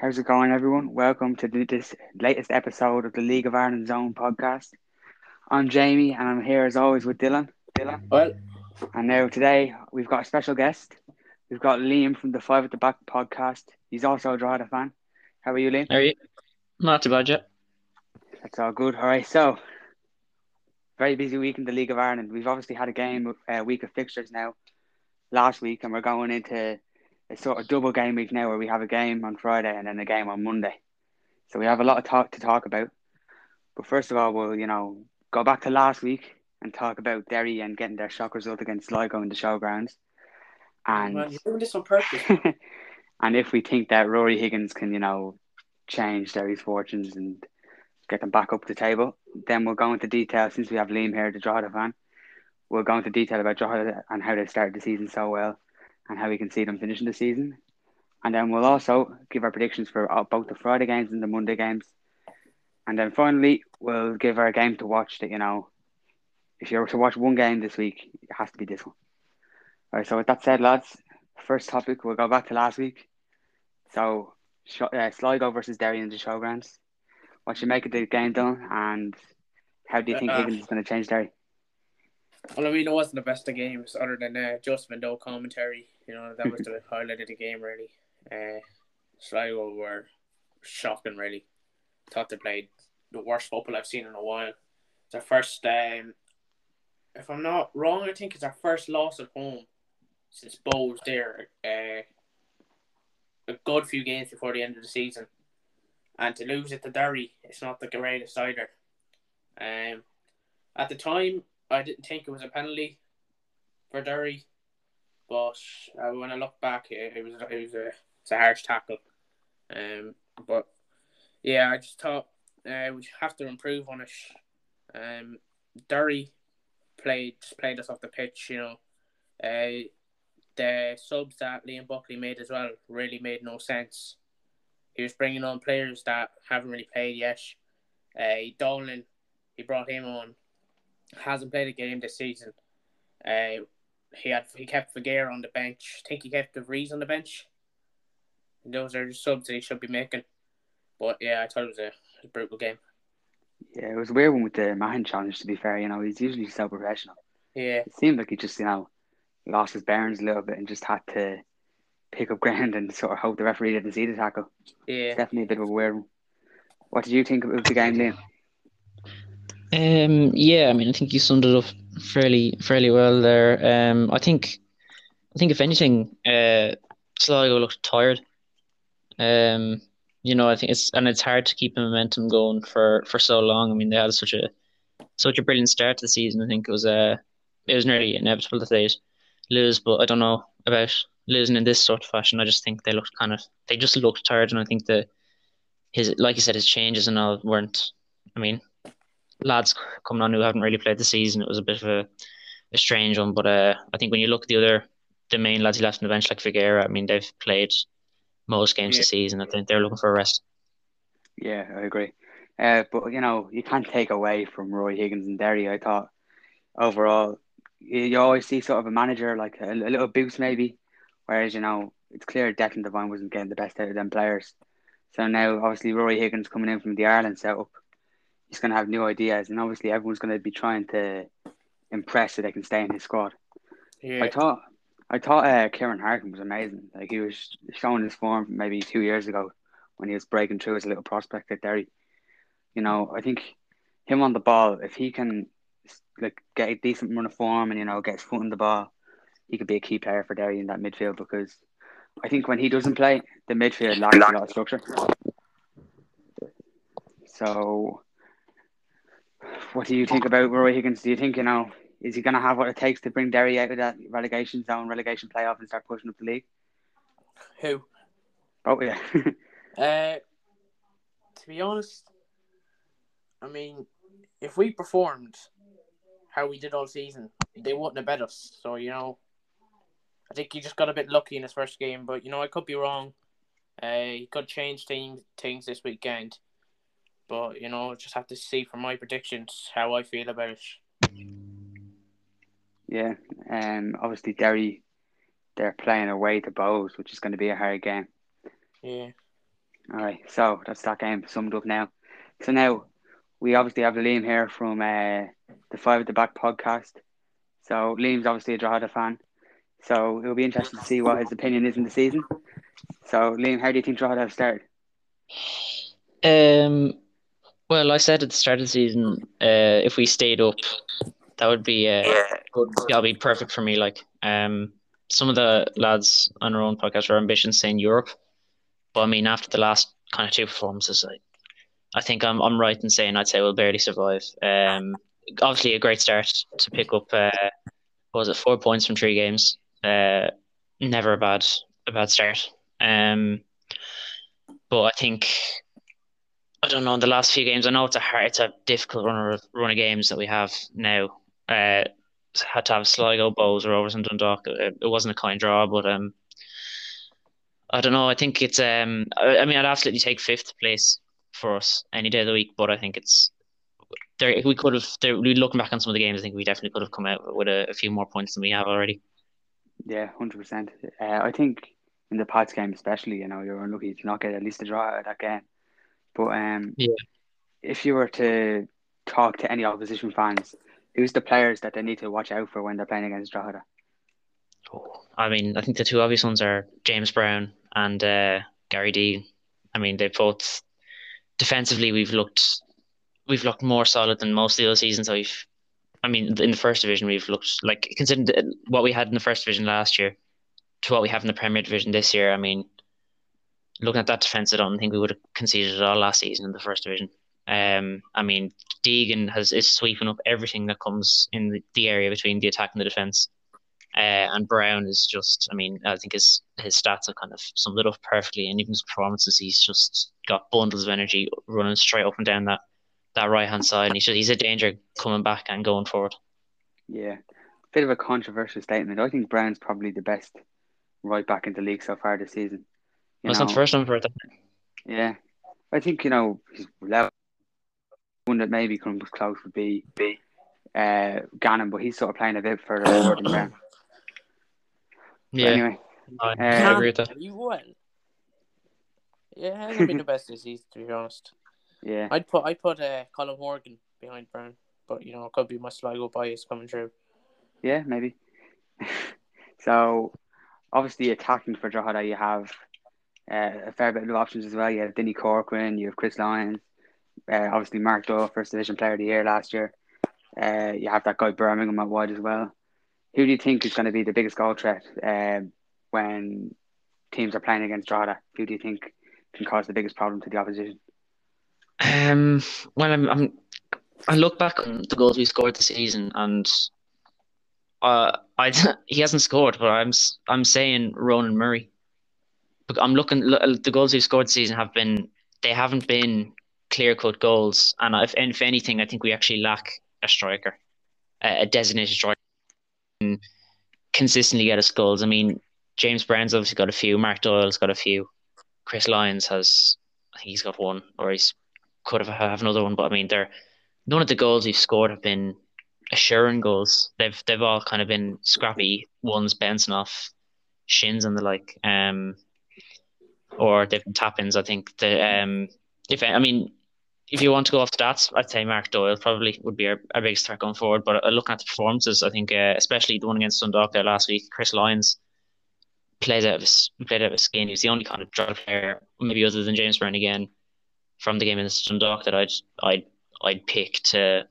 How's it going, everyone? Welcome to this latest episode of the League of Ireland Zone podcast. I'm Jamie, and I'm here as always with Dylan. Dylan. Well, And now today we've got a special guest. We've got Liam from the Five at the Back podcast. He's also a Drogheda fan. How are you, Liam? How are you? Not too bad yet. That's all good. All right, so very busy week in the League of Ireland. We've obviously had a game uh, week of fixtures now last week, and we're going into a sort of double game week now where we have a game on Friday and then a game on Monday. So we have a lot of talk to talk about. But first of all, we'll you know go back to last week and talk about Derry and getting their shock result against Sligo in the showgrounds. Oh, and man, you're doing this on purpose. and if we think that Rory Higgins can, you know, change Derry's fortunes and get them back up the table, then we'll go into detail since we have Liam here, to draw the fan. We'll go into detail about Drogheda and how they started the season so well and how we can see them finishing the season. And then we'll also give our predictions for uh, both the Friday games and the Monday games. And then finally, we'll give our game to watch that, you know, if you're to watch one game this week, it has to be this one. All right, so with that said, lads, first topic, we'll go back to last week. So, uh, Sligo versus Derry in the showgrounds. What you make of the game done, and how do you think Uh, Higgins is going to change Derry? well, I mean, it wasn't the best of games other than uh, Justin Doe commentary. You know, that was the highlight of the game, really. Uh, Sligo were shocking, really. Thought they played the worst football I've seen in a while. It's our first, um, if I'm not wrong, I think it's our first loss at home since Bo was there. Uh, a good few games before the end of the season. And to lose it to Derry, it's not the greatest either. Um, at the time, I didn't think it was a penalty for Derry, but uh, when I look back, it, it was it was a it's a harsh tackle. Um, but yeah, I just thought uh, we have to improve on it. Um, Derry played just played us off the pitch, you know. Uh, the subs that Liam Buckley made as well really made no sense. He was bringing on players that haven't really played yet. Uh, Dolan, he brought him on, hasn't played a game this season. Uh, he had he kept Figueira on the bench. I think he kept De Vries on the bench. And those are the subs that he should be making. But yeah, I thought it was a, a brutal game. Yeah, it was a weird one with the Mahon challenge, to be fair. You know, he's usually so professional. Yeah, It seemed like he just, you know, lost his bearings a little bit and just had to pick up ground and sort of hope the referee didn't see the tackle. yeah. It's definitely a bit of a weird one. What did you think of the game, Liam? Um, yeah, I mean, I think you summed it up fairly fairly well there. Um, I think, I think if anything, uh, Sligo looked tired. Um, you know, I think it's and it's hard to keep the momentum going for for so long. I mean, they had such a such a brilliant start to the season. I think it was uh, it was nearly inevitable that they'd lose, but I don't know about losing in this sort of fashion. I just think they looked kind of they just looked tired, and I think the his like you said, his changes and all weren't. I mean, lads coming on who haven't really played the season, it was a bit of a, a strange one. But uh, I think when you look at the other, the main lads he left on the bench, like Figueira, I mean, they've played most games Yeah. this season. I think they're looking for a rest. Yeah, I agree. Uh, but, you know, you can't take away from Roy Higgins and Derry. I thought overall, you, you always see sort of a manager, like a, a little boost maybe. Whereas, you know, it's clear Declan Devine wasn't getting the best out of them players. So now, obviously, Rory Higgins coming in from the Ireland setup, he's going to have new ideas. And obviously, everyone's going to be trying to impress so they can stay in his squad. Yeah, I thought I thought uh, Kieran Harkin was amazing. Like he was showing his form maybe two years ago when he was breaking through as a little prospect at Derry. You know, I think him on the ball, if he can like get a decent run of form and you know get his foot in the ball, he could be a key player for Derry in that midfield because I think when he doesn't play, the midfield lacks a lot of structure. So, what do you think about Roy Higgins? Do you think you know is he going to have what it takes to bring Derry out of that relegation zone, relegation playoff, and start pushing up the league? who? Oh yeah, Uh, to be honest, I mean, if we performed how we did all season, they wouldn't have bet us. So you know, I think he just got a bit lucky in his first game, but you know, I could be wrong. Uh, he could change things things this weekend, but you know, just have to see from my predictions how I feel about it. yeah. Um, obviously Derry, they're playing away to Bohs, which is going to be a hard game. Yeah, All right, so that's that game summed up now. So now we obviously have Liam here from uh, the Five at the Back podcast. So Liam's obviously a Drogheda fan, so it'll be interesting to see what his opinion is in the season. So Liam, how do you think Drogheda have started? Um, well, I said at the start of the season, uh, if we stayed up, that would be uh, good. That'll be perfect for me. Like, um, some of the lads on our own podcast are ambitious saying Europe, but I mean, after the last kind of two performances, I, I think I'm I'm right in saying I'd say we'll barely survive. Um, obviously a great start to pick up. Uh, what was it four points from three games? Uh, never a bad a bad start. Um, but I think I don't know in the last few games. I know it's a hard, it's a difficult run of run of games that we have now. Uh, had to have Sligo, Bohs, Rovers, and Dundalk. It, it wasn't a kind draw, but um, I don't know. I think it's um. I, I mean, I'd absolutely take fifth place for us any day of the week, but I think it's there. We could have. There, looking back on some of the games, I think we definitely could have come out with a, a few more points than we have already. Yeah, hundred uh, percent. I think in the Pats game, especially, you know, you're unlucky to not get at least a draw out of that game. But um, Yeah. if you were to talk to any opposition fans, who's the players that they need to watch out for when they're playing against Drogheda? I mean, I think the two obvious ones are James Brown and uh, Gary Deegan. I mean, they both defensively we've looked we've looked more solid than most of the other seasons. We've, I mean, in the first division we've looked like considering what we had in the first division last year to what we have in the Premier Division this year. I mean, looking at that defense, I don't think we would have conceded at all last season in the first division. Um, I mean, Deegan has is sweeping up everything that comes in the, the area between the attack and the defense. Uh, and Brown is just, I mean, I think his his stats are kind of summed it up perfectly. And even his performances, he's just got bundles of energy running straight up and down that, that right hand side. And he's just, he's a danger coming back and going forward. Yeah, bit of a controversial statement. I think Brown's probably the best right back in the league so far this season. You That's not the first time I've heard that. Yeah, I think you know he's level. One that maybe comes close would be be uh, Gannon, but he's sort of playing a bit further forward than Brown. But Yeah, Anyway, I, Uh, I agree with that. You will. Yeah, hasn't been the best this season to be honest. yeah, I'd put I'd put uh, Colm Horgan behind Brown, but you know it could be my Sligo bias coming through. yeah, maybe. so, obviously, attacking for Drogheda, you have uh, a fair bit of options as well. You have Dinny Corcoran, you have Chris Lyons, uh, obviously Mark Doyle, first division player of the year last year. Uh, you have that guy Birmingham at wide as well. Who do you think is going to be the biggest goal threat uh, when teams are playing against Drogheda? Who do you think can cause the biggest problem to the opposition? Um, well, I'm, I'm, I look back on the goals we scored this season, and uh, I he hasn't scored, but I'm I'm saying Ronan Murray. I'm looking. The goals we've scored this season have been they haven't been clear cut goals, and if if anything, I think we actually lack a striker, a, designated striker, consistently get us goals. I mean, James Brown's obviously got a few. Mark Doyle's got a few. Chris Lyons has, I think he's got one, or he's could have have another one. But I mean, they're none of the goals we've scored have been assuring goals. They've they've all kind of been scrappy ones, bouncing off shins and the like. Um, or they've been tap-ins. I think the um, if I mean, if you want to go off stats, I'd say Mark Doyle probably would be our, our biggest threat going forward. But uh, looking at the performances, I think uh, especially the one against Dundalk there last week, Chris Lyons played out of his played out of his skin. He was the only kind of draw player, maybe other than James Brown again, from the game against Dundalk that I'd I'd I'd pick to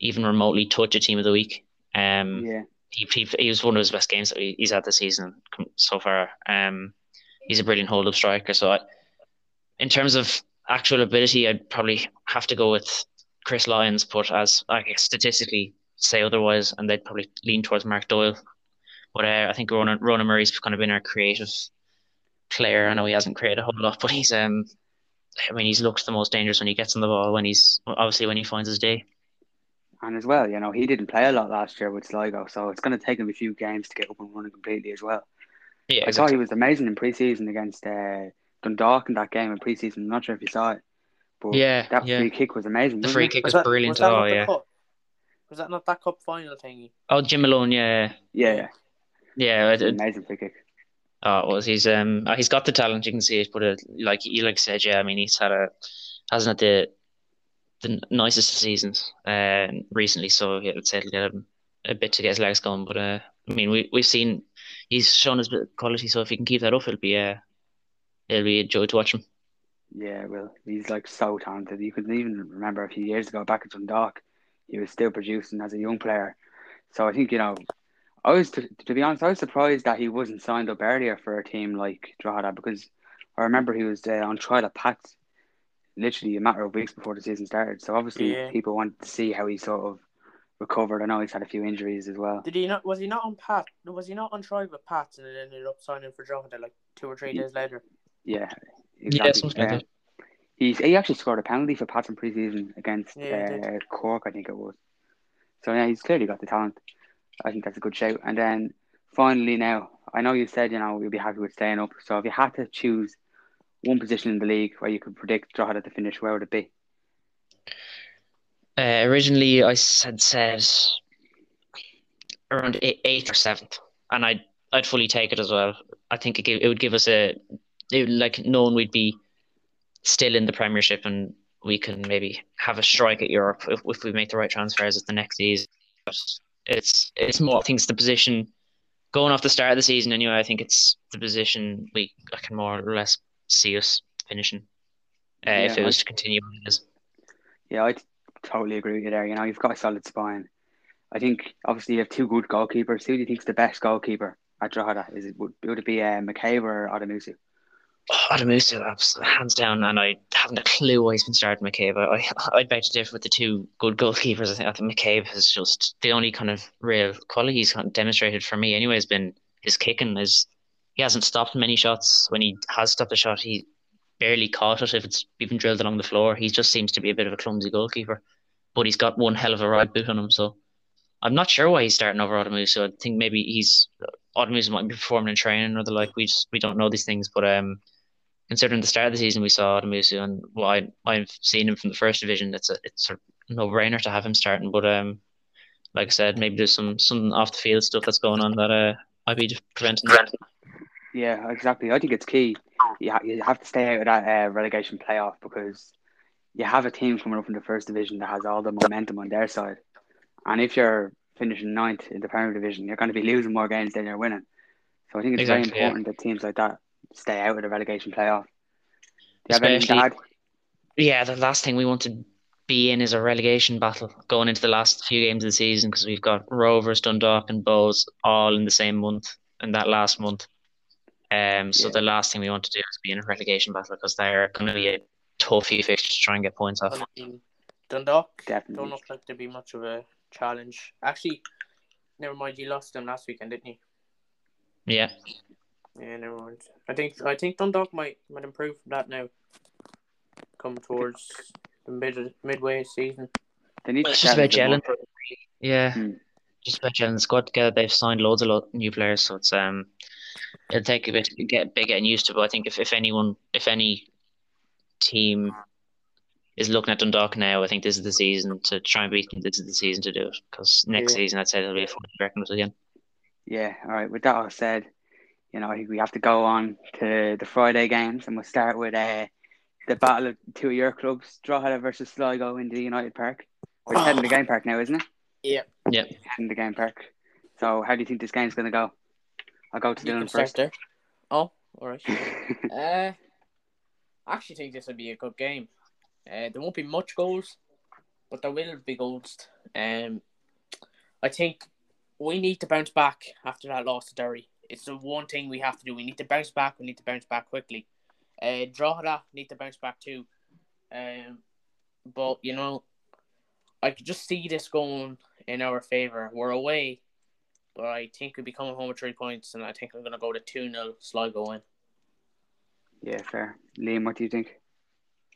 even remotely touch a team of the week. Um, Yeah, he, he, he was one of his best games that he, he's had this season so far. Um, he's a brilliant hold up striker. So, I, in terms of actual ability, I'd probably have to go with Chris Lyons, but as I guess statistically say otherwise, and they'd probably lean towards Mark Doyle. But uh, I think Ronan, Ronan Murray's kind of been our creative player. I know he hasn't created a whole lot, but he's um, I mean, he's looked the most dangerous when he gets on the ball. When he's obviously when he finds his day. and as well, you know, he didn't play a lot last year with Sligo, so it's going to take him a few games to get up and running completely as well. Yeah, I thought he was amazing in preseason against uh, Dundalk in that game in preseason. I'm not sure if you saw it, but Yeah, that yeah. free kick was amazing. The free it? kick was, that, brilliant. Was that oh not yeah. cup? Was that not that cup final thingy? Oh, Jim Malone. Yeah, Yeah, yeah. yeah. it- it- amazing free kick. Oh, well, he's um he's got the talent. You can see it, but uh, like you like said, yeah. I mean, he's had a hasn't had the the nicest seasons uh, recently. So yeah, I'd say it'll get him a bit to get his legs going. But uh, I mean, we we've seen he's shown his quality. So if he can keep that up, it'll be uh, it'll be a joy to watch him. Yeah, well, he's like so talented. You could even remember a few years ago back at Dundalk, he was still producing as a young player. So I think you know, I was to, to be honest, I was surprised that he wasn't signed up earlier for a team like Drogheda because I remember he was uh, on trial at Pats literally a matter of weeks before the season started. So obviously Yeah. people wanted to see how he sort of recovered. I know he's had a few injuries as well. Did he not? Was he not on Pat? Was he not on trial with Pats and then ended up signing for Drogheda like two or three Yeah. days later? Yeah, Yeah, exactly. something like Uh, that. He's he actually scored a penalty for Pats in pre-season against Yeah, uh, Cork, I think it was. So yeah, he's clearly got the talent. I think that's a good shout. And then finally, now I know you said you know you'll be happy with staying up. So if you had to choose one position in the league where you could predict Drogheda to finish, where would it be? Uh, originally, I had said around eight, eighth or seventh, and I'd I'd fully take it as well. I think it, give, it would give us a it would, like knowing we'd be still in the Premiership and we can maybe have a strike at Europe if, if we make the right transfers at the next season. But it's it's more I think it's the position going off the start of the season anyway. I think it's the position we I can more or less see us finishing uh, if it was I- to continue Yeah, I totally agree with you there. You know, you've got a solid spine. I think obviously you have two good goalkeepers. Who do you think's the best goalkeeper at Drogheda? Is it would, would it be uh, McCabe or Odumosu? Oh, Odumosu, hands down, and I haven't a clue why he's been starting McCabe. I, I'd beg to differ with the two good goalkeepers. I think, I McCabe has just the only kind of real quality he's demonstrated for me anyway has been his kicking. Is he hasn't stopped many shots. When he has stopped a shot, he barely caught it if it's even drilled along the floor. He just seems to be a bit of a clumsy goalkeeper, but he's got one hell of a right boot on him. So I'm not sure why he's starting over Odumosu. I think maybe he's Odumosu might be performing in training or the like. We just we don't know these things, but um considering the start of the season we saw Odumosu and well, I, I've seen him from the first division, it's a it's a no brainer to have him starting. But um, like I said, maybe there's some some off the field stuff that's going on that uh I'd be preventing that. Yeah, exactly. I think it's key. You, ha- you have to stay out of that uh, relegation playoff because you have a team coming up in the first division that has all the momentum on their side. And if you're finishing ninth in the Premier Division, you're going to be losing more games than you're winning. So I think it's Exactly, very yeah. important that teams like that stay out of the relegation playoff. Do you have anything to Especially- add? Yeah, the last thing we want to be in is a relegation battle going into the last few games of the season because we've got Rovers, Dundalk, and Bohs all in the same month in that last month. Um, so Yeah. the last thing we want to do is be in a relegation battle because they're going to be a tough few fixtures to try and get points off. I mean, Dundalk Definitely. don't look like to be much of a challenge. Actually, never mind. You lost them last weekend, didn't you? Yeah, Yeah, never mind. I think I think Dundalk might might improve from that now. Come towards the mid midway season. They need Well, to it's just about a gelling. Yeah, Hmm. just about gelling the squad together. They've signed loads of lo- new players, so it's um, it'll take a bit to get big getting used to. But I think if, if anyone, if any team is looking at Dundalk now, I think this is the season to try and beat them. This is the season to do it because next Yeah. season I'd say there'll be a fun to reckon with again. Yeah, all right. With that all said, you know, I think we have to go on to the Friday games, and we'll start with uh, the battle of two of your clubs, Drogheda versus Sligo in the United Park. We're Oh. heading to Game Park now, isn't it? Yeah, Heading to the Game Park. So, how do you think this game's going to go? I'll go to you Dylan first. there. Oh, all right. Uh, I actually think this will be a good game. Uh, there won't be much goals, but there will be goals. Um, I think we need to bounce back after that loss to Derry. It's the one thing we have to do. We need to bounce back. We need to bounce back quickly. Uh, Drogheda need to bounce back too. Um, but you know, I could just see this going in our favour. We're away, but I think we'll be coming home with three points, and I think I'm gonna go to two 0 Sligo win. Yeah, fair. Liam, what do you think?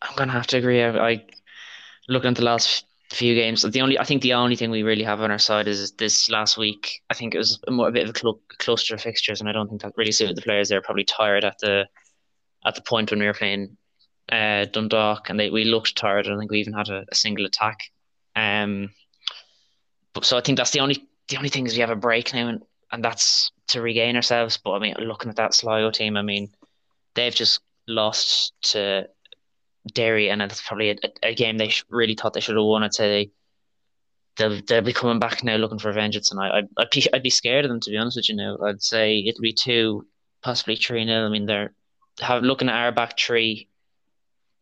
I'm gonna have to agree. I, I looking at the last few games, the only I think the only thing we really have on our side is this last week. I think it was a, more, a bit of a cl- cluster of fixtures, and I don't think that really suited the players. They're probably tired at the at the point when we were playing uh, Dundalk, and they we looked tired. I think we even had a, a single attack. Um, but so I think that's the only the only thing is we have a break now, and and that's to regain ourselves. But I mean, looking at that Sligo team, I mean, they've just lost to Derry, and it's probably a, a game they really thought they should have won. I'd say they'll they'll be coming back now looking for vengeance, and I I'd, I'd be I'd be scared of them to be honest with you. Now I'd say it'll be two, possibly three nil. I mean, they're have looking at our back three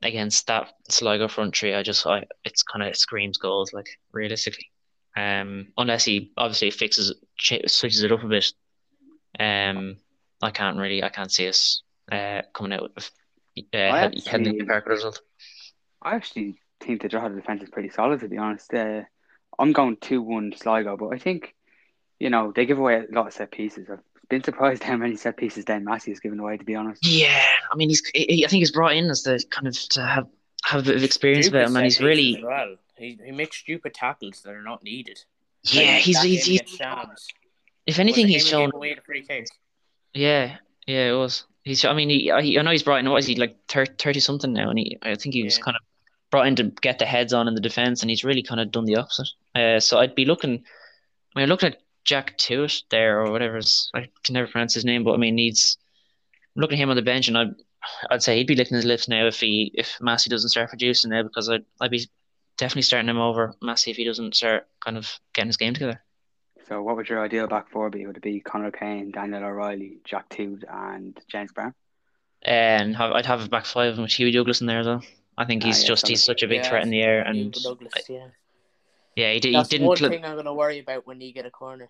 against that Sligo front three. I just I it's kind of screams goals like realistically. Um, unless he obviously fixes switches it up a bit. Um, I can't really I can't see us uh coming out with uh, heading actually- the park result. I actually think the Drogheda defence is pretty solid, to be honest. Uh, I'm going 2 1 Sligo, but I think, you know, they give away a lot of set pieces. I've been surprised how many set pieces Dane Massey has given away, to be honest. Yeah, I mean, he's. He, I think he's brought in as the kind of to have have a bit of experience Stupid about him, and he's really. well. He, he makes stupid tackles that are not needed. Yeah, Like he's. he's, game he's if anything, he's shown. away the free kick. Yeah, yeah, it was. He's. I mean, he. I, I know he's brought in. What is he like? Thirty something now, and he. I think he was Yeah. kind of brought in to get the heads on in the defense, and he's really kind of done the opposite. Uh, so I'd be looking. I mean, looking at Jack Tuitt there or whatever. I can never pronounce his name, but I mean, he's. I'm looking at him on the bench, and I'd. I'd say he'd be licking his lips now if he if Massey doesn't start producing now because I'd I'd be definitely starting him over Massey if he doesn't start kind of getting his game together. So, what would your ideal back four be? Would it be Conor Kane, Daniel O'Reilly, Jack Tood, and James Brown? And have, I'd have a back five with Huey Douglas in there as well. I think Ah, he's yeah, just he's such a big Yeah, threat in the air, and Douglas, yeah. yeah, he, did, he That's didn't. one pl- thing I'm gonna worry about when you get a corner.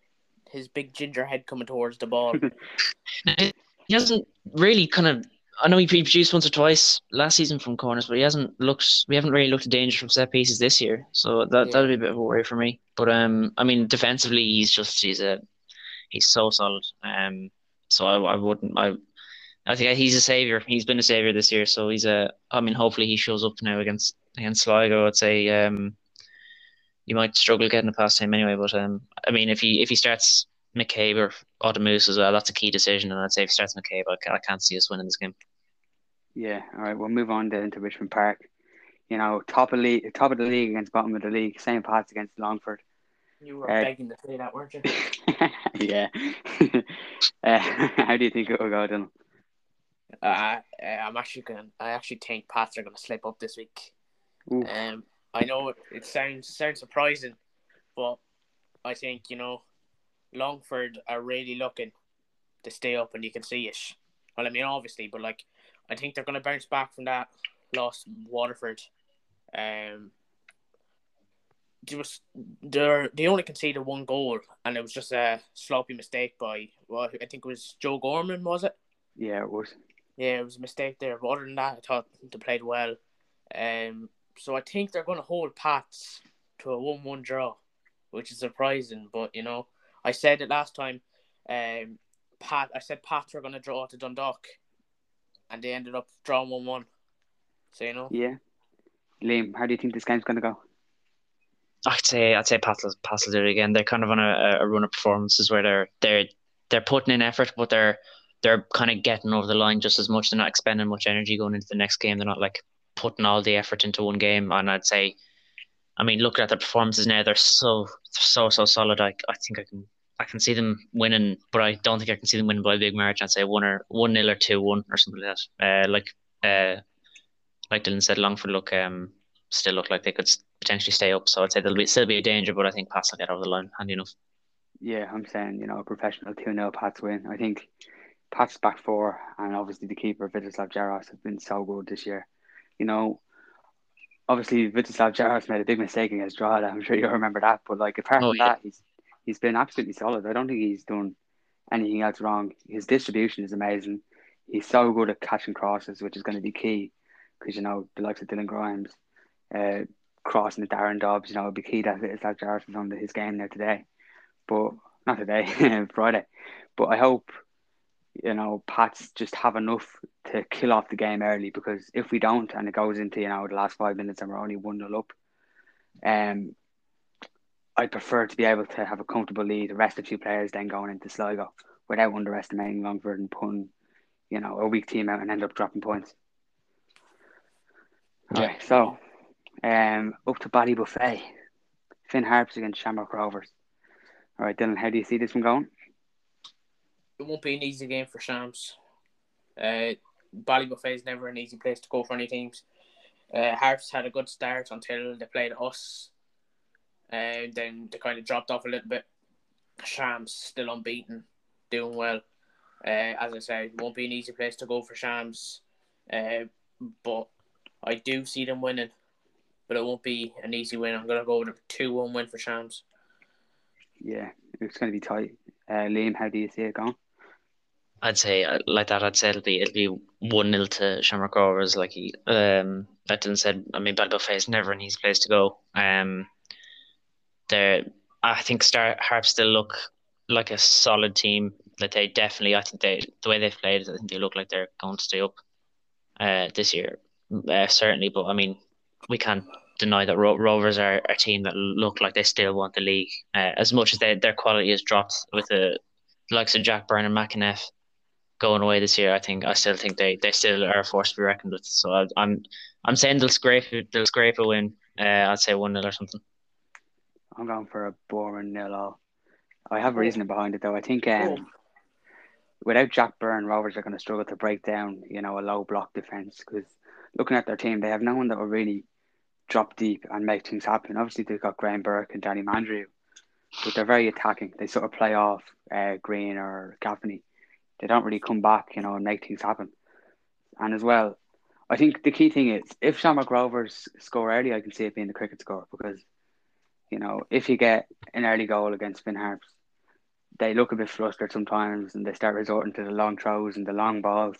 His big ginger head coming towards the ball. he hasn't really kind of. I know he produced once or twice last season from corners, but he hasn't looked. We haven't really looked at danger from set pieces this year, so that Yeah. that'll be a bit of a worry for me. But um, I mean, defensively, he's just he's a he's so solid. Um, so I, I wouldn't I. I think he's a savior. He's been a savior this year, so he's a. I mean, hopefully he shows up now against against Sligo. I'd say um, you might struggle getting it past him anyway. But um, I mean, if he if he starts McCabe or Odumosu as well, that's a key decision. And I'd say if he starts McCabe, I, I can't see us winning this game. Yeah, all right. We'll move on then to Richmond Park. You know, top of league, top of the league against bottom of the league. Saint Pats against Longford. You were Uh, begging to say that, weren't you? yeah. uh, how do you think it will go, Dylan? Uh, uh, I'm actually going. I actually think Pats are going to slip up this week. Ooh. Um, I know it, it sounds sounds surprising, but I think you know, Longford are really looking to stay up, and you can see it. Well, I mean, obviously, but like, I think they're going to bounce back from that loss Waterford. Um, just they they only conceded one goal, and it was just a sloppy mistake by well, I think it was Joe Gorman, was it? Yeah, it was. Yeah, it was a mistake there. But other than that, I thought they played well. Um, so I think they're going to hold Pats to a one-one draw, which is surprising. But you know, I said it last time. Um, Pat, I said Pats were going to draw to Dundalk, and they ended up drawing one-one. So you know, Yeah. Liam, how do you think this game's going to go? I'd say I'd say Pascal Pascal did it again. They're kind of on a, a run of performances where they're they're they're putting in effort, but they're they're kind of getting over the line just as much. They're not expending much energy going into the next game. They're not like putting all the effort into one game. And I'd say, I mean, looking at their performances now, they're so so so solid. I I think I can I can see them winning, but I don't think I can see them winning by a big margin. I'd say one or one nil or two one or something like that. Uh, like uh, like Dylan said, Longford look um still look like they could potentially stay up. So I'd say there'll be still be a danger, but I think Pats will get over the line handy enough. Yeah, I'm saying, you know, a professional 2 0 Pats win. I think Pats back four and obviously the keeper, Vitezslav Jaros, have been so good this year. You know, obviously Vitezslav Jaros made a big mistake against Drogheda. I'm sure you remember that. But, like, apart Oh, from yeah. that, he's he's been absolutely solid. I don't think he's done anything else wrong. His distribution is amazing. He's so good at catching crosses, which is going to be key because, you know, the likes of Dylan Grimes, uh, crossing the Darren Dobbs, you know, would be key that Vitezslav Jaros is on his game there today. But not today, Friday. But I hope, you know, Pats just have enough to kill off the game early because if we don't and it goes into, you know, the last five minutes and we're only 1 0 up, um, I prefer to be able to have a comfortable lead, rest a few players, then going into Sligo without underestimating Longford and putting, you know, a weak team out and end up dropping points. Yeah. Alright, so um, up to Ballybofey. Finn Harps against Shamrock Rovers. All right, Dylan, how do you see this one going? it won't be an easy game for Shams. Uh, Ballybofey is never an easy place to go for any teams. Uh, Harps had a good start until they played us, and then they kind of dropped off a little bit. Shams still unbeaten, doing well. Uh, as I said, won't be an easy place to go for Shams, uh, but I do see them winning. But it won't be an easy win. I'm gonna go with a two-one win for Shams. Yeah, it's going to be tight. Uh, Liam, how do you see it going? I'd say uh, like that. I'd say it'll be it'll be one 0 to Shamrock Rovers. Like he, um, like Dylan said, I mean, Ballybofey is never an easy place to go. Um, there, I think Star Harp still look like a solid team. That they definitely, I think they the way they've played, I think they look like they're going to stay up. Uh, this year, uh, certainly. But I mean, we can't deny that Ro- Rovers are a team that look like they still want the league. Uh, as much as they, their quality has dropped with the likes of Jack Byrne and McEneff going away this year, I think I still think they, they still are a force to be reckoned with. So I, I'm I'm saying they'll scrape they'll scrape a win. Uh, I'd say one 0 or something. I'm going for a boring nil all. I have a reasoning behind it though. I think um, without Jack Byrne, Rovers are going to struggle to break down, you know, a low block defense because looking at their team, they have no one that will really drop deep and make things happen. Obviously, they've got Graham Burke and Danny Mandroiu, but they're very attacking. They sort of play off uh, Green or Gaffney. They don't really come back, you know, and make things happen. And as well, I think the key thing is if Shamrock Rovers score early, I can see it being the cricket score because, you know, if you get an early goal against Finn Harps, they look a bit flustered sometimes and they start resorting to the long throws and the long balls.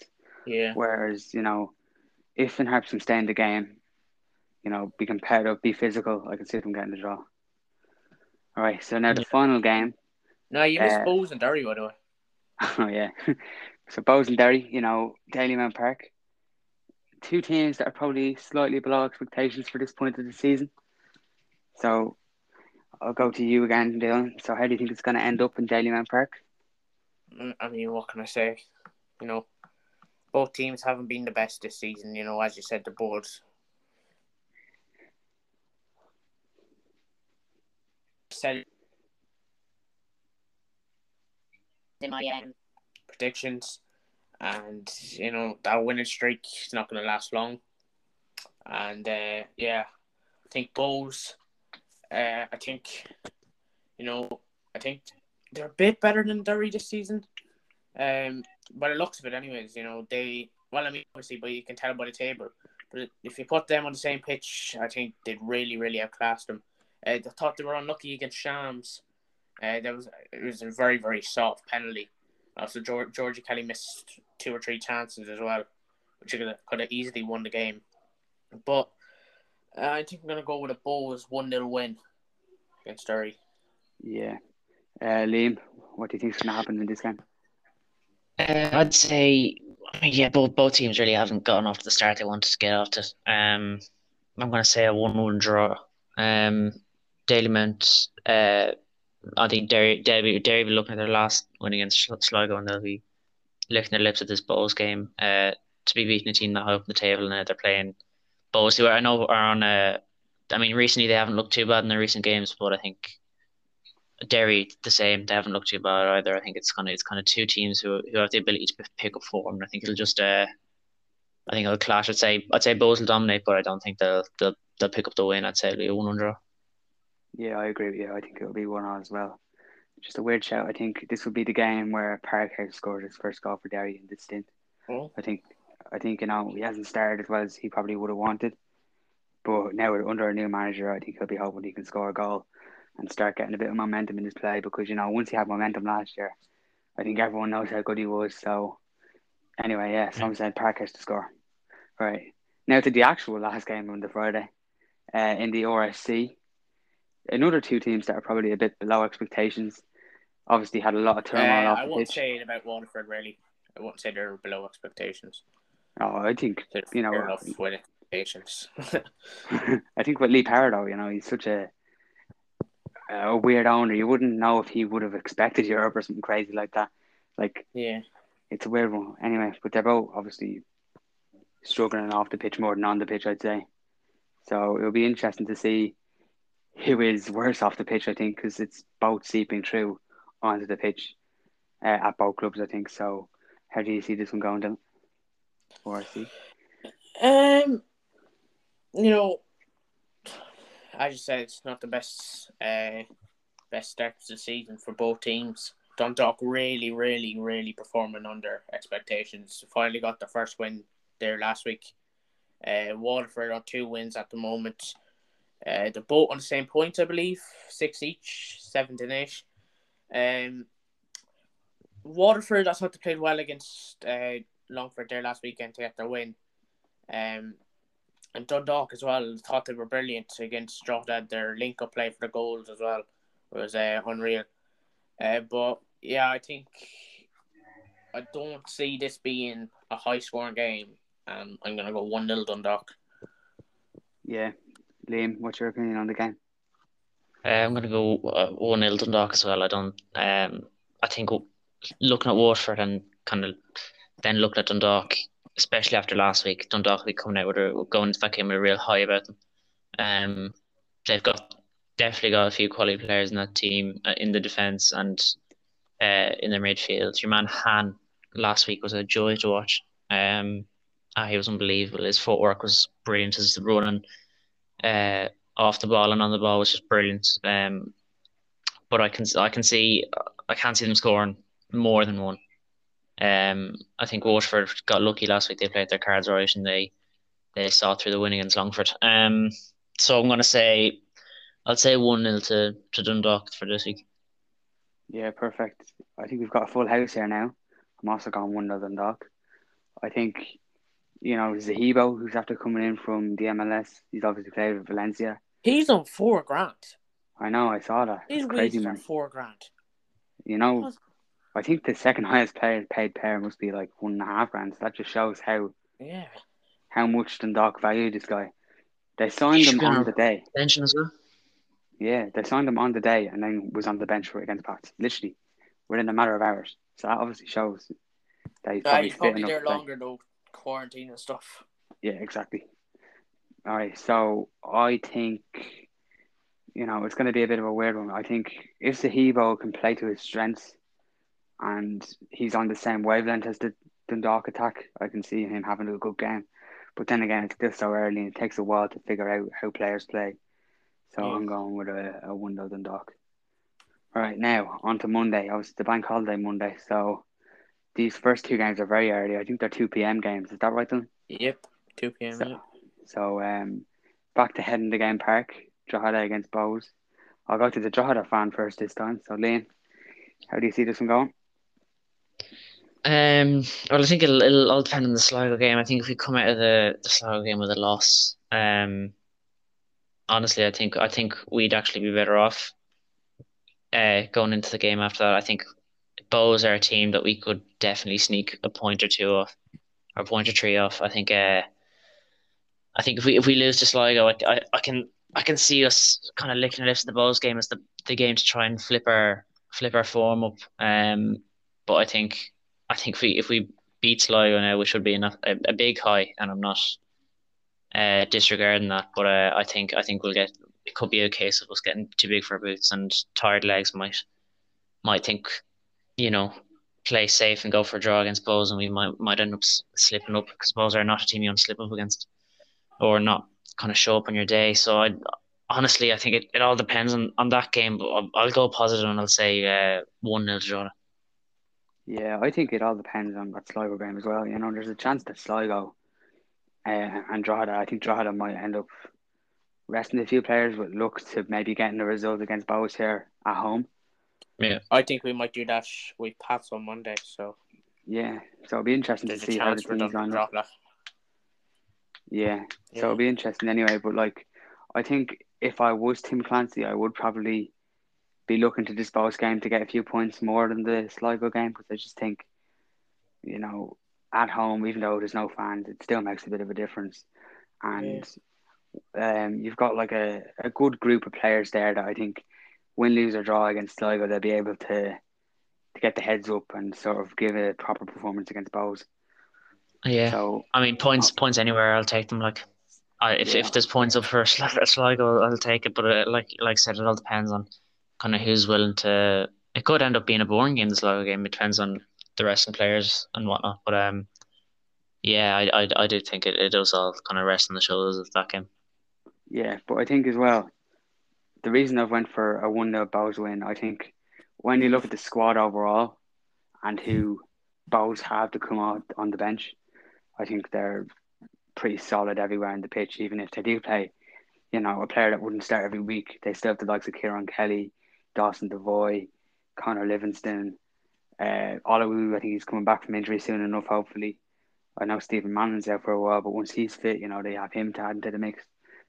Yeah. Whereas, you know, if Finn Harps can stay in the game, you know, be competitive, be physical, I can see them getting the draw. All right, so now the Yeah. final game. No, you missed Uh, Bohs and Derry, by the way. Oh yeah. so Bohs and Derry, you know, Dalymount Park. Two teams that are probably slightly below expectations for this point of the season. So I'll go to you again, Dylan. So how do you think it's going to end up in Dalymount Park? Mm, I mean, what can I say? You know, both teams haven't been the best this season. You know, as you said, the boards. Said in my um, predictions, and you know that winning streak is not going to last long. And uh, yeah, I think Bohs. Uh, I think, you know, I think they're a bit better than Derry this season. Um, by the looks of it, anyways, you know they. Well, I mean, obviously, but you can tell by the table. But if you put them on the same pitch, I think they'd really, really outclassed them. Uh, I thought they were unlucky against Shams. Uh, there was it was a very, very soft penalty. Also, George, Georgie Kelly missed two or three chances as well, which could have, could have easily won the game. But I think I'm gonna go with a Bohs one 0 win against Derry. Yeah. Uh, Liam, what do you think is going to happen in this game? Uh, I'd say, yeah, both both teams really haven't gotten off to the start they wanted to get off to. Um, I'm going to say a one-one draw. Um, Dalymount, uh, I think Derry, Derry, Derry will be looking at their last win against Sl- Sligo, and they'll be licking their lips at this Bohs game. Uh, to be beating a team that high up the table, and now they're playing Bohs, who I know are on a. I mean, recently they haven't looked too bad in their recent games, but I think Derry the same. They haven't looked too bad either. I think it's kind of it's kind of two teams who who have the ability to pick up form. I think it'll just uh, I think it'll clash. I'd say I'd say Bohs will dominate, but I don't think they'll they'll they'll pick up the win. I'd say it'll be a one one draw. Yeah, I agree with you. I think it'll be one on as well. Just a weird shout. I think this would be the game where Parkhouse scored his first goal for Derry in this stint. Oh. I think, I think you know he hasn't started as well as he probably would have wanted, but now under a new manager, I think he'll be hoping he can score a goal and start getting a bit of momentum in his play because you know once he had momentum last year, I think everyone knows how good he was. So anyway, yeah, someone said Parkhouse to score. Right now to the actual last game on the Friday, uh, in the RSC another two teams that are probably a bit below expectations. Obviously, had a lot of Uh, turmoil off I won't say it about Waterford really. I won't say they're below expectations. Oh, I think you know, fair enough with expectations. I think with Lee Parado, you know, he's such a a weird owner. You wouldn't know if he would have expected Europe or something crazy like that. Like yeah. it's a weird one. Anyway, but they're both obviously struggling off the pitch more than on the pitch, I'd say. So it'll be interesting to see who is worse off the pitch. I think because it's both seeping through onto the pitch. uh, at both clubs. I think so. How do you see this one going down? See? Um, you know, I just said it's not the best uh, best start to the season for both teams. Dundalk really, really, really performing under expectations. Finally got the first win there last week. Uh, Waterford on two wins at the moment. Uh, they're both on the same point, I believe, six each, seven and eight. Um, Waterford, I thought they played well against uh, Longford there last weekend to get their win. Um, and Dundalk as well thought they were brilliant against Drogheda. Their link up play for the goals as well was uh, unreal. Uh, but yeah, I think I don't see this being a high scoring game. Um, I'm gonna go one 0 Dundalk. Yeah, Liam, what's your opinion on the game? Uh, I'm going to go uh, one 0 Dundalk as well. I don't. Um, I think looking at Waterford and kind of then looking at Dundalk, especially after last week, Dundalk will be coming out with a going into that game with a real high about them. Um, they've got definitely got a few quality players in that team uh, in the defence and uh, in the midfield. Your man Han last week was a joy to watch. Um, ah, he was unbelievable. His footwork was brilliant. His running uh, off the ball and on the ball was just brilliant. Um, but I can I can see I can't see them scoring more than one. Um, I think Waterford got lucky last week. They played their cards right and they they saw through the win against Longford. Um, so I'm gonna say I'll say one 0 to to Dundalk for this week. Yeah, perfect. I think we've got a full house here now. I'm also going one 0 Dundalk. I think you know Zahibo, who's after coming in from the MLS. He's obviously played with Valencia. He's on four grand. I know, I saw that. He's crazy wages are man. four grand. You know, I think the second highest paid paid player must be like one and a half grand. So that just shows how Yeah. how much Dundalk value this guy. They signed him on the day. Bench as well. Yeah, they signed him on the day and then was on the bench for against Pats. Literally, within a matter of hours. So that obviously shows that he's Yeah, probably, he's probably there enough to play. longer though, quarantine and stuff. Yeah, exactly. All right, so I think you know it's going to be a bit of a weird one. I think if Zahibo can play to his strengths, and he's on the same wavelength as the Dundalk attack, I can see him having a good game. But then again, it's still so early, and it takes a while to figure out how players play. So Yeah. I'm going with a, a one 0 Dundalk. All right, now on to Monday. Obviously, the bank holiday Monday. So these first two games are very early. I think they're two p.m. games. Is that right, then? Yep. Two PM. So, yeah. so um, back to heading the game park, Drogheda against Bohs. I'll go to the Drogheda fan first this time. So, Liam, how do you see this one going? Um, well, I think it'll, it'll all depend on the Sligo game. I think if we come out of the, the Sligo game with a loss, um, honestly, I think I think we'd actually be better off uh, going into the game after that. I think Bohs are a team that we could definitely sneak a point or two off, or a point or three off. I think. Uh, I think if we if we lose to Sligo, I, I, I can I can see us kind of licking our lips in the Bohs game as the, the game to try and flip our flip our form up. Um, but I think I think if we if we beat Sligo now, we should be enough a, a big high, and I'm not uh, disregarding that. But uh, I think I think we'll get it could be a case of us getting too big for our boots, and tired legs might might think, you know, play safe and go for a draw against Bohs, and we might might end up slipping up because Bohs are not a team you want to slip up against, or not kind of show up on your day. So I honestly I think it, it all depends on, on that game. But I'll, I'll go positive and I'll say uh, one 0 draw. Yeah, I think it all depends on that Sligo game as well. You know, there's a chance that Sligo uh, and Drogheda, I think Drogheda might end up resting a few players with look to maybe getting a result against Bohs here at home. Yeah, I think we might do that with Pats on Monday. So Yeah, so it'll be interesting there's to see how the chance for teams them to line up. drop. Yeah, so it'll be interesting anyway. But like, I think if I was Tim Clancy, I would probably be looking to this Bohs game to get a few points more than the Sligo game because I just think, you know, at home, even though there's no fans, it still makes a bit of a difference. And um, you've got like a, a good group of players there that I think win, lose, or draw against Sligo, they'll be able to to get the heads up and sort of give a proper performance against Bohs. Yeah. So I mean, points points anywhere, I'll take them. Like, I, if Yeah. if there's points up for Sli- Sligo, I'll take it. But uh, like like I said, it all depends on kind of who's willing to it could end up being a boring game. This Sligo game. It depends on the rest of the players and whatnot. But um, yeah, I I, I do think it, it does all kind of rest on the shoulders of that game. Yeah, but I think as well, the reason I've went for a one 0 Bohs win, I think when you look at the squad overall and who Bohs have to come out on the bench, I think they're pretty solid everywhere in the pitch. Even if they do play, you know, a player that wouldn't start every week, they still have the likes of Kieran Kelly, Dawson Devoy, Conor Levingston, uh, Olowu. I think he's coming back from injury soon enough. Hopefully, I know Stephen Mallon's out for a while, but once he's fit, you know, they have him to add into the mix.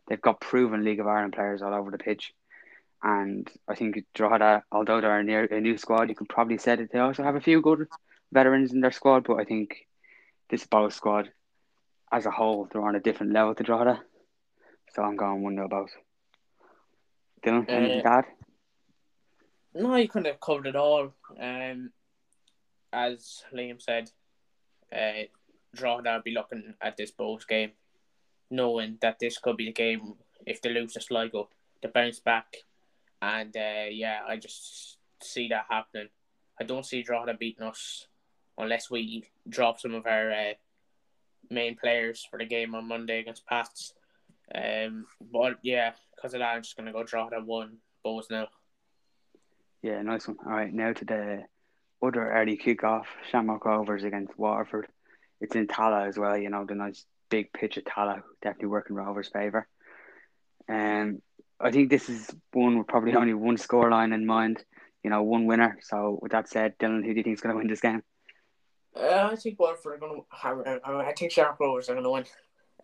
They've got proven League of Ireland players all over the pitch. And I think Drogheda, although they're a, near, a new squad, you could probably say that they also have a few good veterans in their squad. But I think this Bohs squad, as a whole, they're on a different level to Drogheda. So I'm going 1 0 Bohs. Dylan, anything to add? No, you kind of covered it all. Um, as Liam said, uh, Drogheda will be looking at this Bohs game, knowing that this could be the game if they lose to Sligo to bounce back and uh, yeah, I just see that happening. I don't see Drogheda beating us unless we drop some of our uh, main players for the game on Monday against Pats. Um, but yeah, because of that, I'm just gonna go Drogheda one, Bohs now. Yeah, nice one. All right, now to the other early kick-off, Shamrock Rovers against Waterford. It's in Tallaght as well. You know the nice big pitch at Tallaght, definitely working Rovers' favour. Um, I think this is one with probably only one scoreline in mind. You know, one winner. So with that said, Dylan, who do you think is going to win this game? Uh, I think Waterford are going to. Have, I think Sharp Rovers are going to win.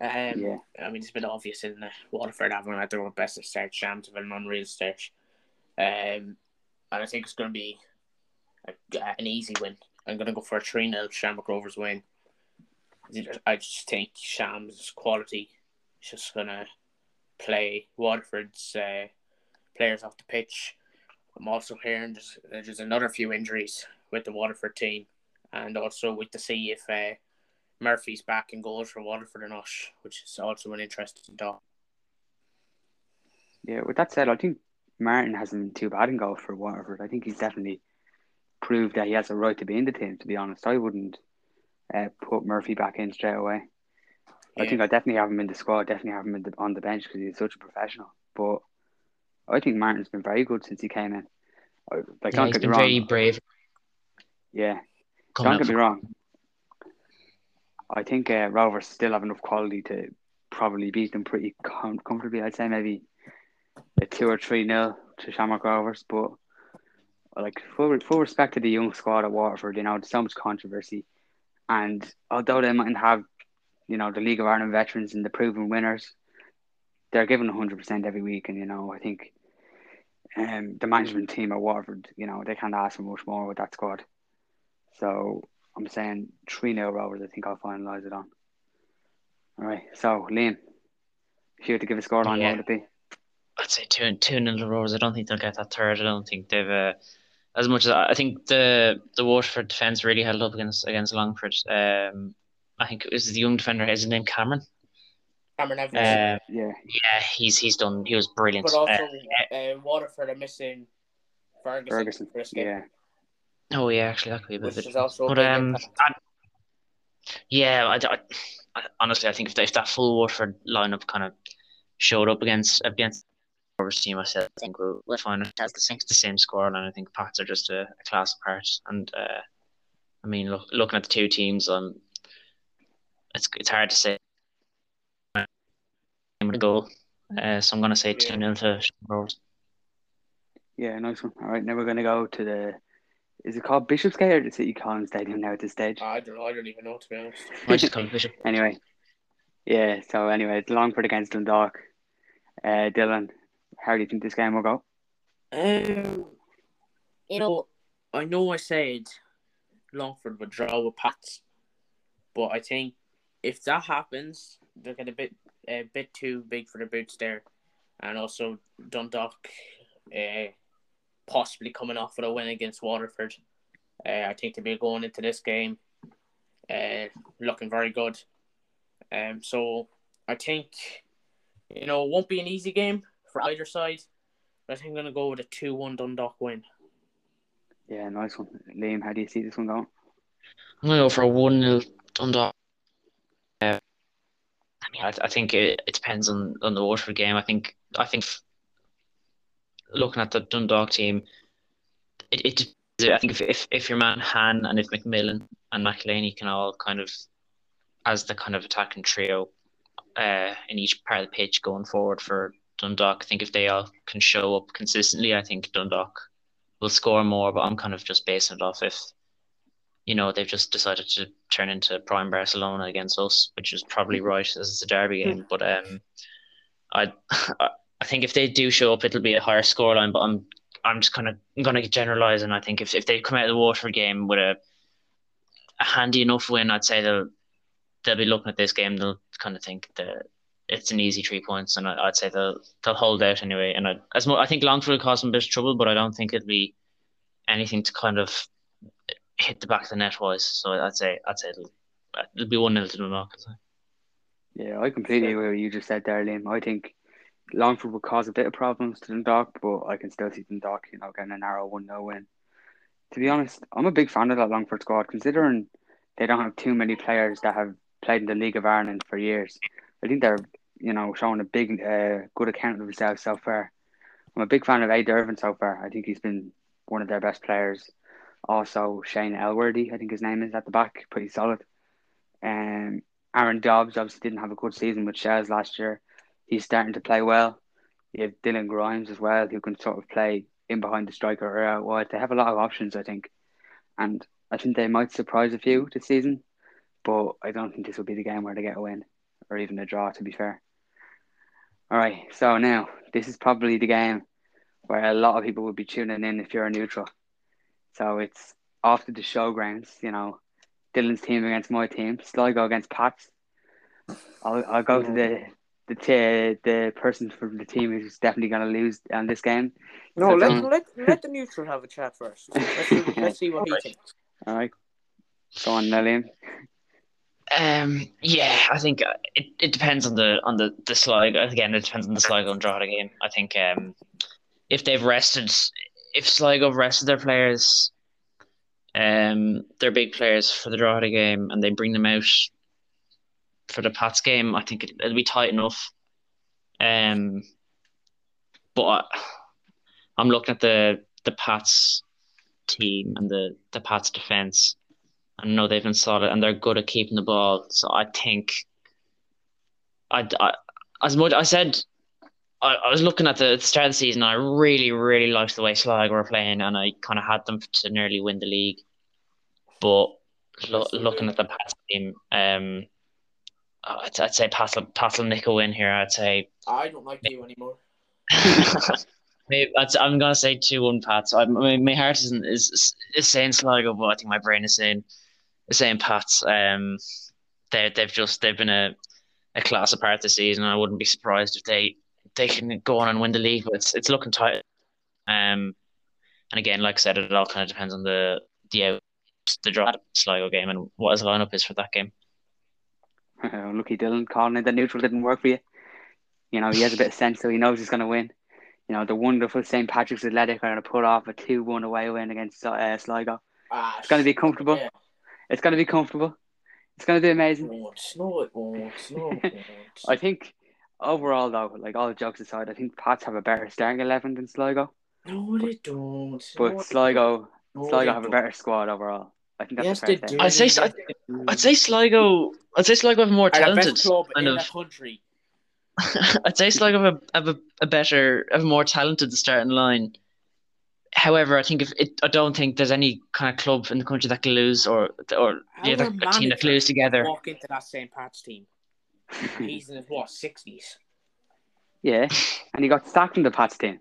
Um, yeah. I mean, it's been obvious in the Waterford having had their best of start. Shams have an unreal start. Um, and I think it's going to be a, an easy win. I'm going to go for a 3 0 Shamrock Rovers win. I just think Shams' quality is just going to play Waterford's uh, players off the pitch. I'm also hearing there's, there's another few injuries with the Waterford team, and also with to see if uh, Murphy's back in goals for Waterford or not, which is also an interesting talk. Yeah, with that said, I think Martin hasn't been too bad in goal for Waterford. I think he's definitely proved that he has a right to be in the team. To be honest, I wouldn't uh, put Murphy back in straight away. I think I definitely have him in the squad. Definitely have him the, on the bench because he's such a professional. But I think Martin's been very good since he came in. Like, yeah, don't get me wrong. Very brave. Yeah, don't get me wrong. I think uh, Rovers still have enough quality to probably beat them pretty com- comfortably. I'd say maybe a two or three nil to Shamrock Rovers, but like full full respect to the young squad at Waterford. You know, there's so much controversy, and although they mightn't have you know, the League of Ireland veterans and the proven winners, they're given 100% every week. And, you know, I think um, the management team at Waterford, you know, they can't ask for much more with that squad. So I'm saying 3 0 Rovers, I think I'll finalise it on. All right. So, Liam, if you had to give a score on, yeah. what would it be? I'd say 2 2 nil the Rovers. I don't think they'll get that third. I don't think they've. Uh, as much as I think the the Waterford defence really held up against against Longford. Um, I think it was the young defender. Is his name Cameron? Cameron Evans. Uh, yeah. Yeah, he's he's done. He was brilliant. But also, uh, uh, Waterford are missing Ferguson. Ferguson. Yeah. Oh yeah, actually that could be a bit. Which is also but um, I, yeah, I, I, honestly I think if, if that full Waterford lineup kind of showed up against against Rovers team, I said I think we'll, we'll find it has the same the same score, and I think Pats are just a, a class apart. And uh, I mean, look, looking at the two teams, um, it's it's hard to say. I'm going to go, uh, so I'm going to say two 0 to Rovers. Yeah, nice one. All right, now we're going to go to the. Is it called Bishopsgate or the City Calling Stadium now at this stage? I don't. I don't even know to be honest. I just call it Bishop. anyway, yeah. So anyway, it's Longford against Dundalk. Uh, Dylan, how do you think this game will go? Um, know, I know I said Longford would draw with Pats, but I think if that happens, they're get a bit a bit too big for the boots there, and also Dundalk, uh, possibly coming off with a win against Waterford. Uh, I think they'll be going into this game, uh, looking very good. Um, so I think, you know, it won't be an easy game for either side, but I think I'm gonna go with a two-one Dundalk win. Yeah, nice one. Liam, how do you see this one going? I'm gonna go for a one 0 Dundalk. Uh, I mean, I, I think it, it depends on, on the Waterford game. I think I think looking at the Dundalk team, it, it I think if, if if your man Han and if McMillan and McEleney can all kind of as the kind of attacking trio uh, in each part of the pitch going forward for Dundalk, I think if they all can show up consistently, I think Dundalk will score more. But I'm kind of just basing it off if you know they've just decided to turn into prime Barcelona against us, which is probably right as it's a derby game. But um, I I think if they do show up, it'll be a higher scoreline. But I'm I'm just kind of going to generalize, and I think if, if they come out of the Waterford game with a a handy enough win, I'd say they'll they'll be looking at this game. They'll kind of think that it's an easy three points, and I, would say they'll they'll hold out anyway. And I, as mo- I think Longford will cause them a bit of trouble, but I don't think it'll be anything to kind of hit the back of the net wise. So I'd say I'd say it'll, it'll be one 0 to Dundalk. Yeah, I completely agree with what you just said there, Liam. I think Longford will cause a bit of problems to Dundalk, but I can still see Dundalk, you know, getting a narrow one 0 win. To be honest, I'm a big fan of that Longford squad, considering they don't have too many players that have played in the League of Ireland for years. I think they're, you know, showing a big, uh, good account of themselves so far. I'm a big fan of Aodh Dervin so far. I think he's been one of their best players. Also, Shane Elworthy, I think his name is at the back, pretty solid. Um, Aaron Dobbs obviously didn't have a good season with Shels last year. He's starting to play well. You have Dylan Grimes as well, who can sort of play in behind the striker or out wide. They have a lot of options, I think. And I think they might surprise a few this season, but I don't think this will be the game where they get a win or even a draw, to be fair. All right, so now this is probably the game where a lot of people will be tuning in if you're a neutral. So it's after the showgrounds, you know, Dylan's team against my team, Sligo against Pats. I'll, I'll go to the the t- the person from the team who's definitely going to lose on this game. No, so let, let let the neutral have a chat first. Let's see, let's see what he thinks. All right, go on, Nellian. Um, yeah, I think uh, it, it depends on the on the the Sligo. Again, it depends on the Sligo and Drogheda game. I think um, if they've rested, if Sligo rested their players, um, they're big players for the Drogheda game, and they bring them out for the Pats game, I think it, will be tight enough. Um, but I, I'm looking at the the Pats team and the the Pats defense. I know they've been solid and they're good at keeping the ball. So I think, I, I as much I said, I, I was looking at the, the start of the season. I really really liked the way Sligo were playing, and I kind of had them to nearly win the league. But lo- looking at the past team, um, I'd, I'd say Patel, Patel Nickel win here. I'd say. I don't like you anymore. Maybe I'm gonna say two one Pats. I, my, my heart isn't is is saying Sligo, but I think my brain is saying is saying Pats. Um, they they've just they've been a, a class apart this season. I wouldn't be surprised if they they can go on and win the league, but it's it's looking tight. Um, and again, like I said, it all kind of depends on the the out, the draw Sligo game and what his lineup is for that game. Lucky Dylan calling it the neutral didn't work for you. You know, he has a bit of sense, so he knows he's going to win. You know, the wonderful St. Patrick's Athletic are going to put off a 2 1 away win against uh, Sligo. Ah, it's going to be comfortable. Yeah. It's going to be comfortable. It's going to be amazing. No, it won't. No, it won't. I think overall, though, like all the jokes aside, I think Pats have a better starting 11 than Sligo. No, they don't. But no, Sligo, no, Sligo have don't. a better squad overall. I think that's yes, they do. I'd say I'd, I'd say Sligo. I'd say Sligo have more talented kind of country. I'd say Sligo have a, have a, a better, have a more talented starting line. However, I think if it, I don't think there's any kind of club in the country that can lose, or or the other team that can lose together. Walk into that St. Pat's team. He's in his what sixties. Yeah, and he got sacked from the Pats team.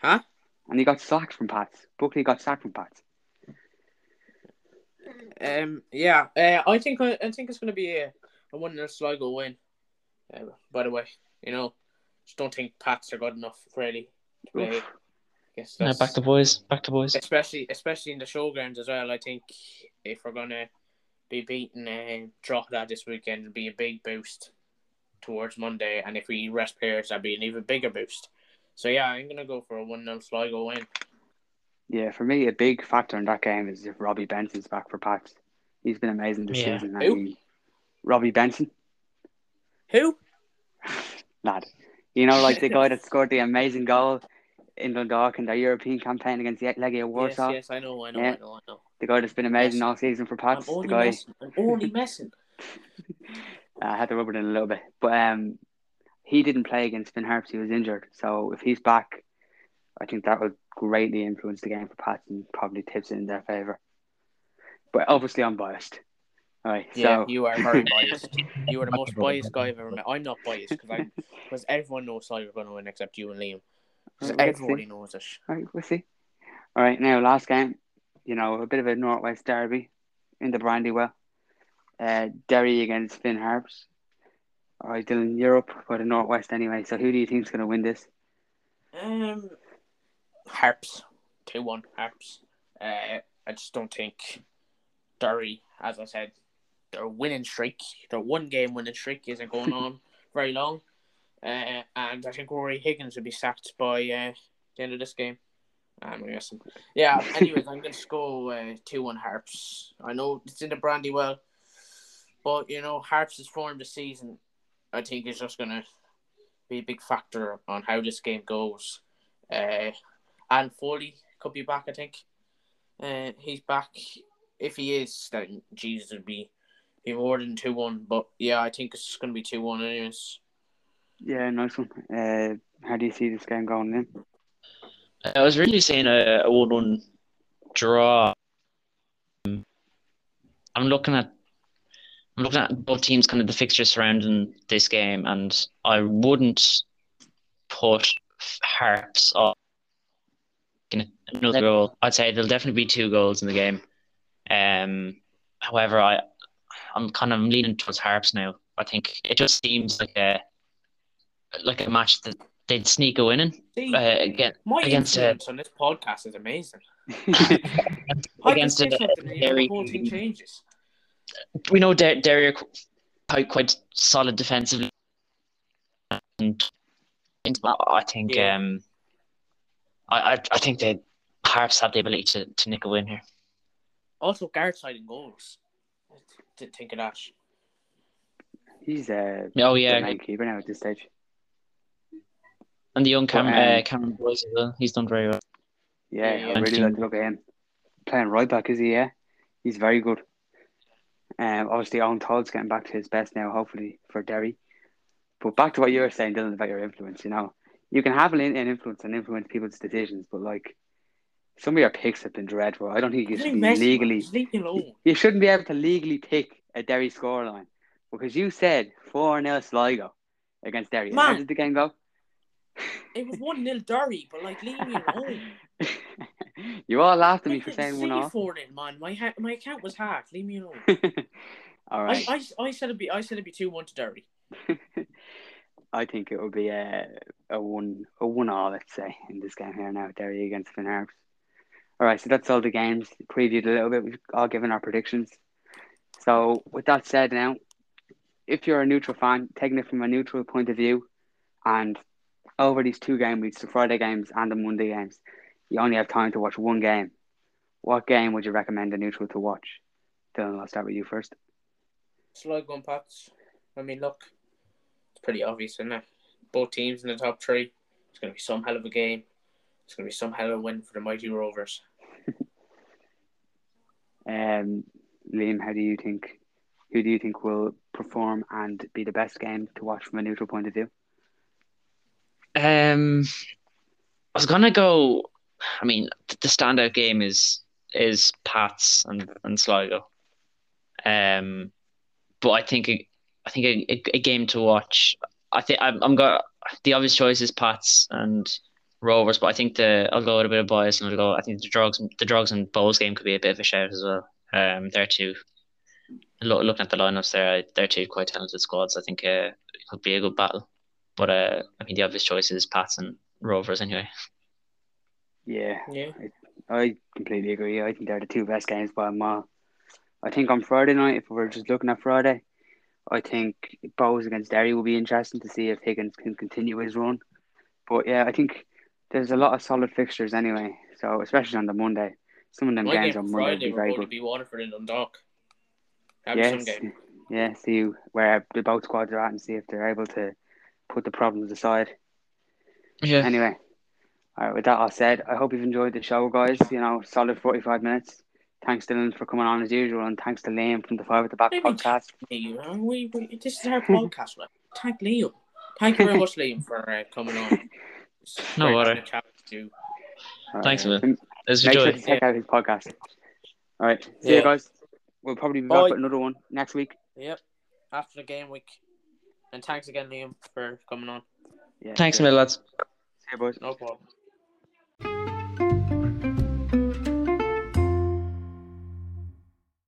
Huh? And he got sacked from Pats. Buckley got sacked from Pats. Um, yeah, uh, I think I, I think it's going to be a, a one 0 Sligo win. Uh, by the way, you know, just don't think Pats are good enough really to play. Guess yeah, back to boys, back to boys. Especially, especially in the showgrounds as well. I think if we're gonna be beating uh, Drogheda this weekend, it'll be a big boost towards Monday. And if we rest players, that'll be an even bigger boost. So yeah, I'm gonna go for a one 0 Sligo win. Yeah, for me, a big factor in that game is if Robbie Benson's back for Pats. He's been amazing this Yeah. season. Who? he- Robbie Benson, Who? lad. You know, like the guy that scored the amazing goal in Dundalk in their European campaign against the Legia Warsaw. yes, yes, I know, I know, Yeah. I know, I know. The guy that's been amazing all season for Pats. The guy messing. I'm only messing. I had to rub it in a little bit, but um, he didn't play against Finn Harps. He was injured, so if he's back, I think that would greatly influence the game for Pats and probably tips it in their favor. But obviously, I'm biased. All right, Yeah, so you are very biased. You are the most biased guy I've ever met. I'm not biased because I because everyone knows Sligo are going to win except you and Liam. Let's see. everybody knows it. All right, we'll see. All right, now last game, you know, a bit of a Northwest derby in the Brandywell. Uh, Derry against Finn Harps. All right, Dylan, Europe for the Northwest anyway. So who do you think's going to win this? Um, Harps, two one Harps. Uh, I just don't think Derry, as I said, their winning streak, their one game winning streak, isn't going on very long. Uh, and I think Ruaidhrí Higgins will be sacked by uh, the end of this game. I'm guessing. Yeah. Anyways, I'm going to go uh, two one Harps. I know it's in the Brandywell, but you know Harps' form this season, I think is just going to be a big factor on how this game goes. Uh, and Foley could be back, I think. Uh, he's back. If he is, then Jesus would be be more than two one. But yeah, I think it's going to be two one anyways. Yeah, nice one. Uh, how do you see this game going then? I was really seeing a, a one-one draw. Um, I'm looking at I'm looking at both teams, kind of the fixtures surrounding this game, and I wouldn't put Harps off another goal. I'd say there'll definitely be two goals in the game. Um, however, I I'm kind of leaning towards Harps now. I think it just seems like a like a match that they'd sneak a winning See, uh, again my against uh, influence on this podcast is amazing. Against say a something and you know, very the whole thing changes. we know Der- Derry are quite quite solid defensively, and I think Yeah. um, I, I I think the Harps have the ability to, to nick a win here. Also, Gartside in goals. I didn't think of that. He's uh, Oh the yeah, main keeper now at this stage. And the young Cam- But, um, uh, Cameron Boyce as well. He's done very well. Yeah, Yeah, I yeah. really like to look at him. Playing right back, is he? Yeah, he's very good. Um, obviously, Eoin Toal's getting back to his best now, hopefully for Derry. But back to what you were saying, Dylan, about your influence. You know, you can have an, an influence and influence people's decisions, but like some of your picks have been dreadful. I don't think you What are should be legally. Just leave me alone. You shouldn't be able to legally pick a Derry scoreline because you said four 0 Sligo against Derry. And How did the game go? It was 1 nil Derry, but like, leave me alone. you all laughed at me for saying one off. 4 0, man. My, ha- my account was hacked. Leave me alone. all right. I, I, I said it'd be I said it'd be two one to Derry. I think it will be a a one a one all, let's say, in this game here now, Derry against Finn Harps. All right, so that's all the games previewed a little bit. We've all given our predictions. So with that said, now, if you're a neutral fan, taking it from a neutral point of view, and over these two game weeks, the Friday games and the Monday games, you only have time to watch one game. What game would you recommend a neutral to watch? Dylan, I'll start with you first. Sligo and Pats. I mean, look, it's pretty obvious, isn't it? Both teams in the top three. It's going to be some hell of a game. It's going to be some hell of a win for the mighty Rovers. Um, Liam, how do you think? Who do you think will perform and be the best game to watch from a neutral point of view? Um, I was gonna go. I mean, the standout game is is Pats and and Sligo. Um, but I think I think a, a, a game to watch. I think I'm I'm got the obvious choice is Pats and Rovers, but I think the I'll go with a bit of bias and I'll go. I think the drugs the drugs and Bohs game could be a bit of a shout as well. Um, they're two. Look, looking at the lineups there, they're two quite talented squads. I think uh, it could be a good battle. But uh, I mean, the obvious choice is Pats and Rovers anyway. Yeah, Yeah. I completely agree. I think they're the two best games by a mile. I think on Friday night, if we're just looking at Friday, I think Bohs against Derry will be interesting to see if Higgins can continue his run. But yeah, I think there's a lot of solid fixtures anyway. So especially on the Monday, some of them My games game on for Monday Friday would be we're very going to good. be Waterford and Dundalk. That'd some Yes, game. yeah. See where the both squads are at and see if they're able to put the problems aside. Yeah. Anyway, all right. With that all said, I hope you've enjoyed the show, guys. You know, solid forty-five minutes. Thanks, Dylan, for coming on as usual, and thanks to Liam from the Five at the Back Maybe podcast. Hey, uh, we, we, this is our podcast. Like, thank Liam. Thank you very much, Liam, for uh, coming on. It's No great bother. having a chat with you. All Thanks, right. man. Let's Make sure to check out his podcast. All right. See Yeah. you guys. We'll probably be back Bye. with another one next week. Yep. After the game week. And thanks again, Liam, for coming on. Yeah. Thanks, a million lads. See you, boys. No problem.